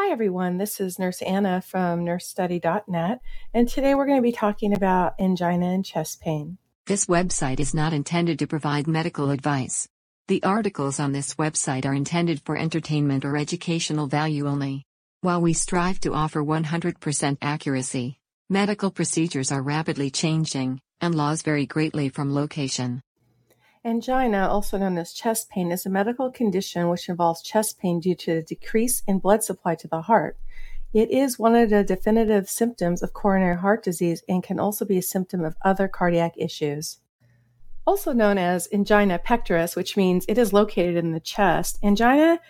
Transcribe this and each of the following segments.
Hi, everyone. This is Nurse Anna from nursestudy.net, and today we're going to be talking about angina and chest pain. This website is not intended to provide medical advice. The articles on this website are intended for entertainment or educational value only. While we strive to offer 100% accuracy, medical procedures are rapidly changing, and laws vary greatly from location. Angina, also known as chest pain, is a medical condition which involves chest pain due to a decrease in blood supply to the heart. It is one of the definitive symptoms of coronary heart disease and can also be a symptom of other cardiac issues. Also known as angina pectoris, which means it is located in the chest, angina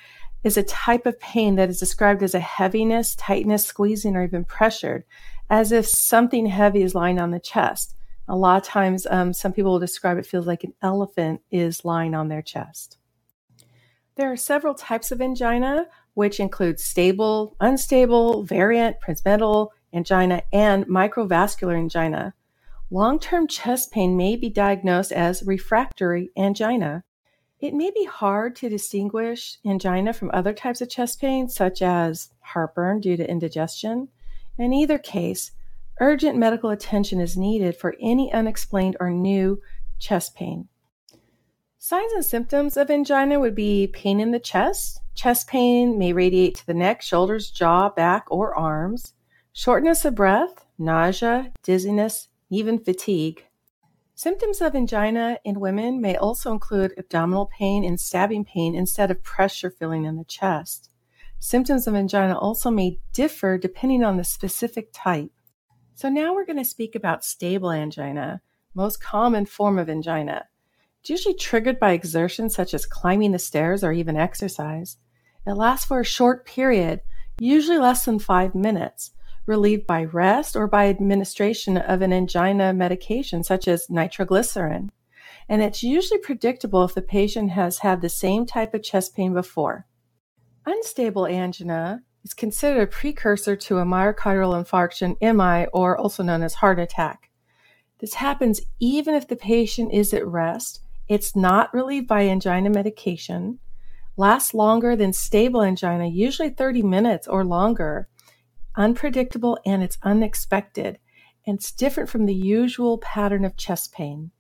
is a type of pain that is described as a heaviness, tightness, squeezing, or even pressured, as if something heavy is lying on the chest. A lot of times, um, some people will describe it feels like an elephant is lying on their chest. There are several types of angina, which include stable, unstable, variant, Prinzmetal angina, and microvascular angina. Long term chest pain may be diagnosed as refractory angina. It may be hard to distinguish angina from other types of chest pain, such as heartburn due to indigestion. In either case, Urgent medical attention is needed for any unexplained or new chest pain. Signs and symptoms of angina would be pain in the chest. Chest pain may radiate to the neck, shoulders, jaw, back, or arms. Shortness of breath, nausea, dizziness, even fatigue. Symptoms of angina in women may also include abdominal pain and stabbing pain instead of pressure feeling in the chest. Symptoms of angina also may differ depending on the specific type. So now we're going to speak about stable angina, most common form of angina. It's usually triggered by exertion such as climbing the stairs or even exercise. It lasts for a short period, usually less than five minutes, relieved by rest or by administration of an angina medication such as nitroglycerin. And it's usually predictable if the patient has had the same type of chest pain before. Unstable angina is considered a precursor to a myocardial infarction, MI, or also known as heart attack. This happens even if the patient is at rest, it's not relieved by angina medication, lasts longer than stable angina, usually 30 minutes or longer, unpredictable, and it's unexpected, and it's different from the usual pattern of chest pain.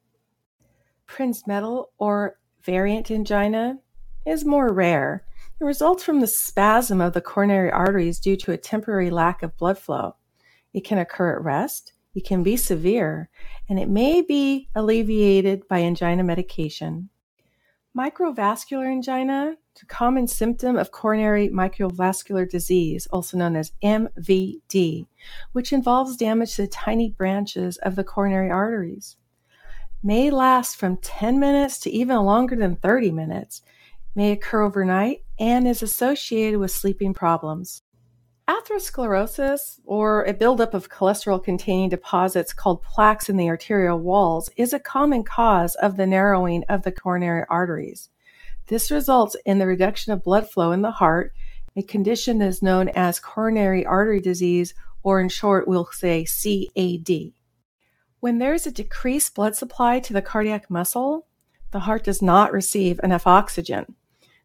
Prinzmetal or variant angina is more rare it results from the spasm of the coronary arteries due to a temporary lack of blood flow. It can occur at rest, it can be severe, and it may be alleviated by angina medication. Microvascular angina a common symptom of coronary microvascular disease, also known as MVD, which involves damage to the tiny branches of the coronary arteries. May last from 10 minutes to even longer than 30 minutes may occur overnight and is associated with sleeping problems. Atherosclerosis, or a buildup of cholesterol containing deposits called plaques in the arterial walls, is a common cause of the narrowing of the coronary arteries. This results in the reduction of blood flow in the heart, a condition that is known as coronary artery disease, or in short, we'll say CAD. When there is a decreased blood supply to the cardiac muscle, the heart does not receive enough oxygen.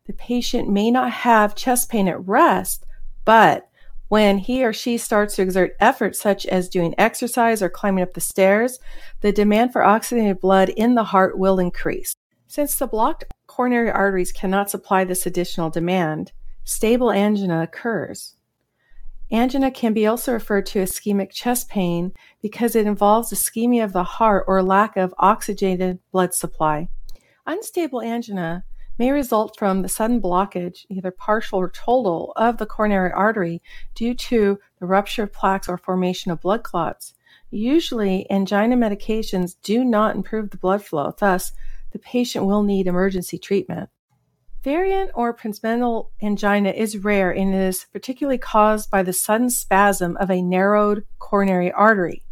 The patient may not have chest pain at rest, but when he or she starts to exert effort, such as doing exercise or climbing up the stairs, the demand for oxygenated blood in the heart will increase. Since the blocked coronary arteries cannot supply this additional demand, stable angina occurs. Angina can be also referred to as ischemic chest pain because it involves ischemia of the heart or lack of oxygenated blood supply. Unstable angina may result from the sudden blockage, either partial or total, of the coronary artery due to the rupture of plaques or formation of blood clots. Usually, angina medications do not improve the blood flow, thus, the patient will need emergency treatment. Variant or prinzmetal angina is rare and is particularly caused by the sudden spasm of a narrowed coronary artery.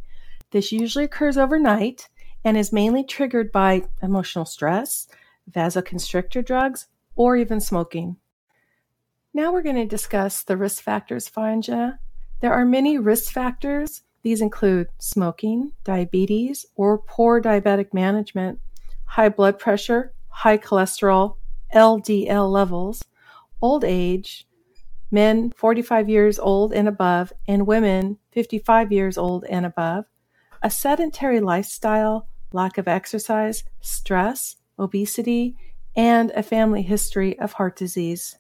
This usually occurs overnight and is mainly triggered by emotional stress, vasoconstrictor drugs, or even smoking. Now we're going to discuss the risk factors for angina. There are many risk factors. These include smoking, diabetes, or poor diabetic management, high blood pressure, high cholesterol, LDL levels, old age, men 45 years old and above, and women 55 years old and above, a sedentary lifestyle, lack of exercise, stress, obesity, and a family history of heart disease.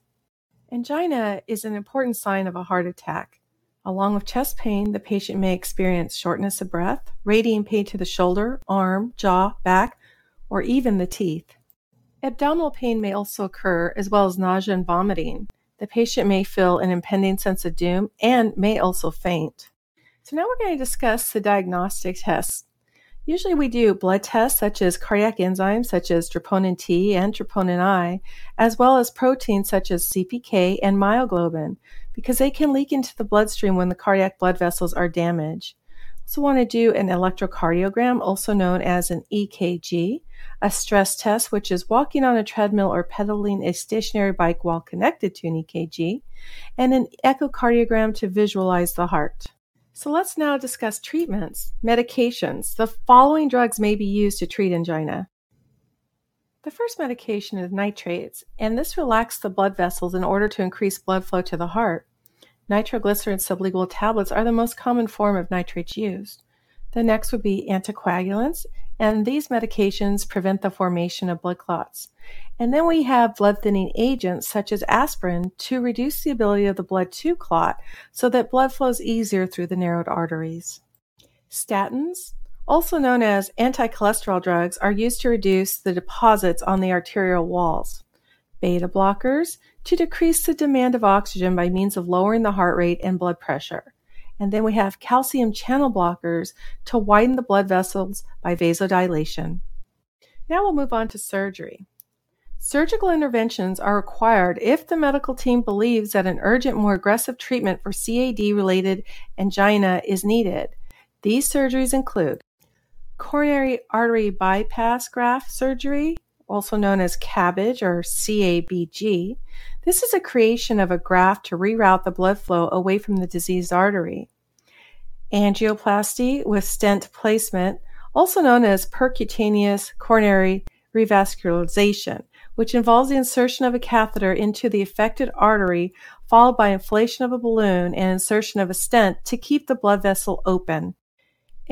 Angina is an important sign of a heart attack. Along with chest pain, the patient may experience shortness of breath, radiating pain to the shoulder, arm, jaw, back, or even the teeth. Abdominal pain may also occur, as well as nausea and vomiting. The patient may feel an impending sense of doom and may also faint. So, now we're going to discuss the diagnostic tests. Usually, we do blood tests such as cardiac enzymes such as troponin T and troponin I, as well as proteins such as CPK and myoglobin, because they can leak into the bloodstream when the cardiac blood vessels are damaged. Also, want to do an electrocardiogram, also known as an EKG, a stress test, which is walking on a treadmill or pedaling a stationary bike while connected to an EKG, and an echocardiogram to visualize the heart. So let's now discuss treatments. Medications. The following drugs may be used to treat angina. The first medication is nitrates, and this relaxes the blood vessels in order to increase blood flow to the heart. Nitroglycerin sublingual tablets are the most common form of nitrates used. The next would be anticoagulants, and these medications prevent the formation of blood clots. And then we have blood thinning agents such as aspirin to reduce the ability of the blood to clot so that blood flows easier through the narrowed arteries. Statins, also known as anti cholesterol drugs, are used to reduce the deposits on the arterial walls. Beta blockers to decrease the demand of oxygen by means of lowering the heart rate and blood pressure. And then we have calcium channel blockers to widen the blood vessels by vasodilation. Now we'll move on to surgery. Surgical interventions are required if the medical team believes that an urgent, more aggressive treatment for CAD related angina is needed. These surgeries include coronary artery bypass graft surgery, also known as cabbage or CABG. This is a creation of a graft to reroute the blood flow away from the diseased artery. Angioplasty with stent placement, also known as percutaneous coronary revascularization, which involves the insertion of a catheter into the affected artery, followed by inflation of a balloon and insertion of a stent to keep the blood vessel open.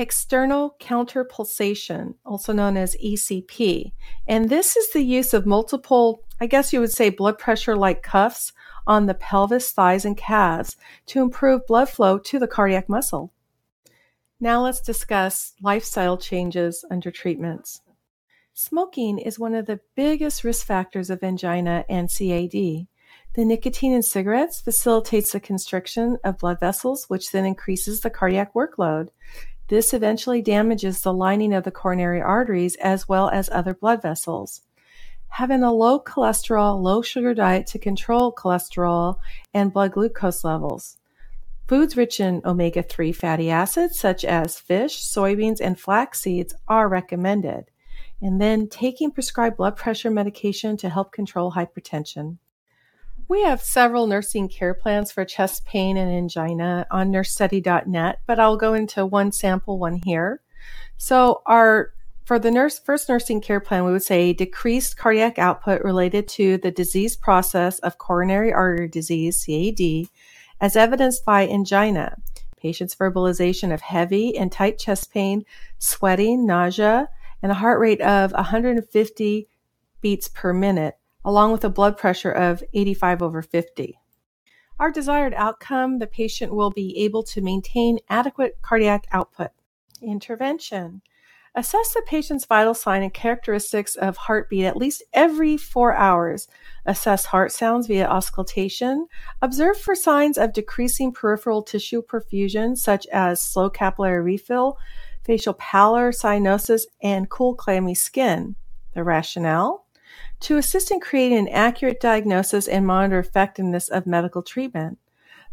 External counter pulsation, also known as ECP. And this is the use of multiple, I guess you would say, blood pressure like cuffs on the pelvis, thighs, and calves to improve blood flow to the cardiac muscle. Now let's discuss lifestyle changes under treatments. Smoking is one of the biggest risk factors of angina and CAD. The nicotine in cigarettes facilitates the constriction of blood vessels, which then increases the cardiac workload. This eventually damages the lining of the coronary arteries as well as other blood vessels. Having a low cholesterol, low sugar diet to control cholesterol and blood glucose levels. Foods rich in omega 3 fatty acids, such as fish, soybeans, and flax seeds, are recommended. And then taking prescribed blood pressure medication to help control hypertension. We have several nursing care plans for chest pain and angina on nursestudy.net, but I'll go into one sample one here. So our for the nurse first nursing care plan, we would say decreased cardiac output related to the disease process of coronary artery disease, CAD, as evidenced by angina, patient's verbalization of heavy and tight chest pain, sweating, nausea, and a heart rate of 150 beats per minute along with a blood pressure of 85 over 50. Our desired outcome the patient will be able to maintain adequate cardiac output. Intervention. Assess the patient's vital sign and characteristics of heartbeat at least every four hours. Assess heart sounds via auscultation. Observe for signs of decreasing peripheral tissue perfusion, such as slow capillary refill, facial pallor, cyanosis, and cool, clammy skin. The rationale to assist in creating an accurate diagnosis and monitor effectiveness of medical treatment.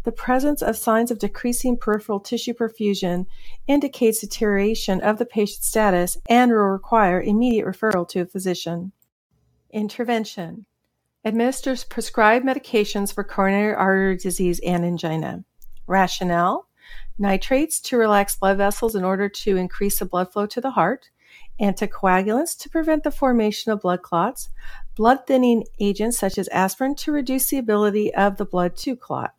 The presence of signs of decreasing peripheral tissue perfusion indicates deterioration of the patient's status and will require immediate referral to a physician. Intervention administers prescribed medications for coronary artery disease and angina. Rationale nitrates to relax blood vessels in order to increase the blood flow to the heart anticoagulants to prevent the formation of blood clots, blood thinning agents such as aspirin to reduce the ability of the blood to clot.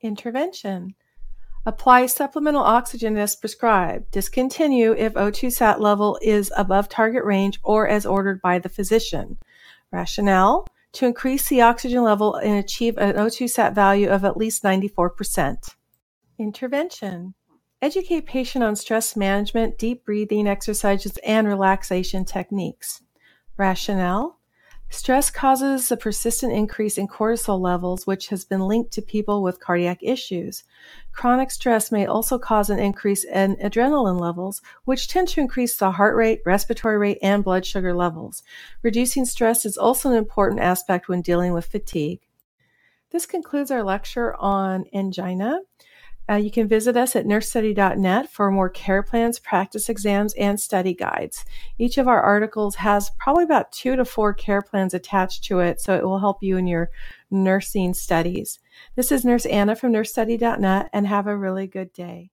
Intervention. Apply supplemental oxygen as prescribed. Discontinue if O2 sat level is above target range or as ordered by the physician. Rationale to increase the oxygen level and achieve an O2 sat value of at least 94%. Intervention. Educate patient on stress management, deep breathing exercises, and relaxation techniques. Rationale Stress causes a persistent increase in cortisol levels, which has been linked to people with cardiac issues. Chronic stress may also cause an increase in adrenaline levels, which tend to increase the heart rate, respiratory rate, and blood sugar levels. Reducing stress is also an important aspect when dealing with fatigue. This concludes our lecture on angina. Uh, you can visit us at nursestudy.net for more care plans, practice exams, and study guides. Each of our articles has probably about two to four care plans attached to it, so it will help you in your nursing studies. This is Nurse Anna from nursestudy.net, and have a really good day.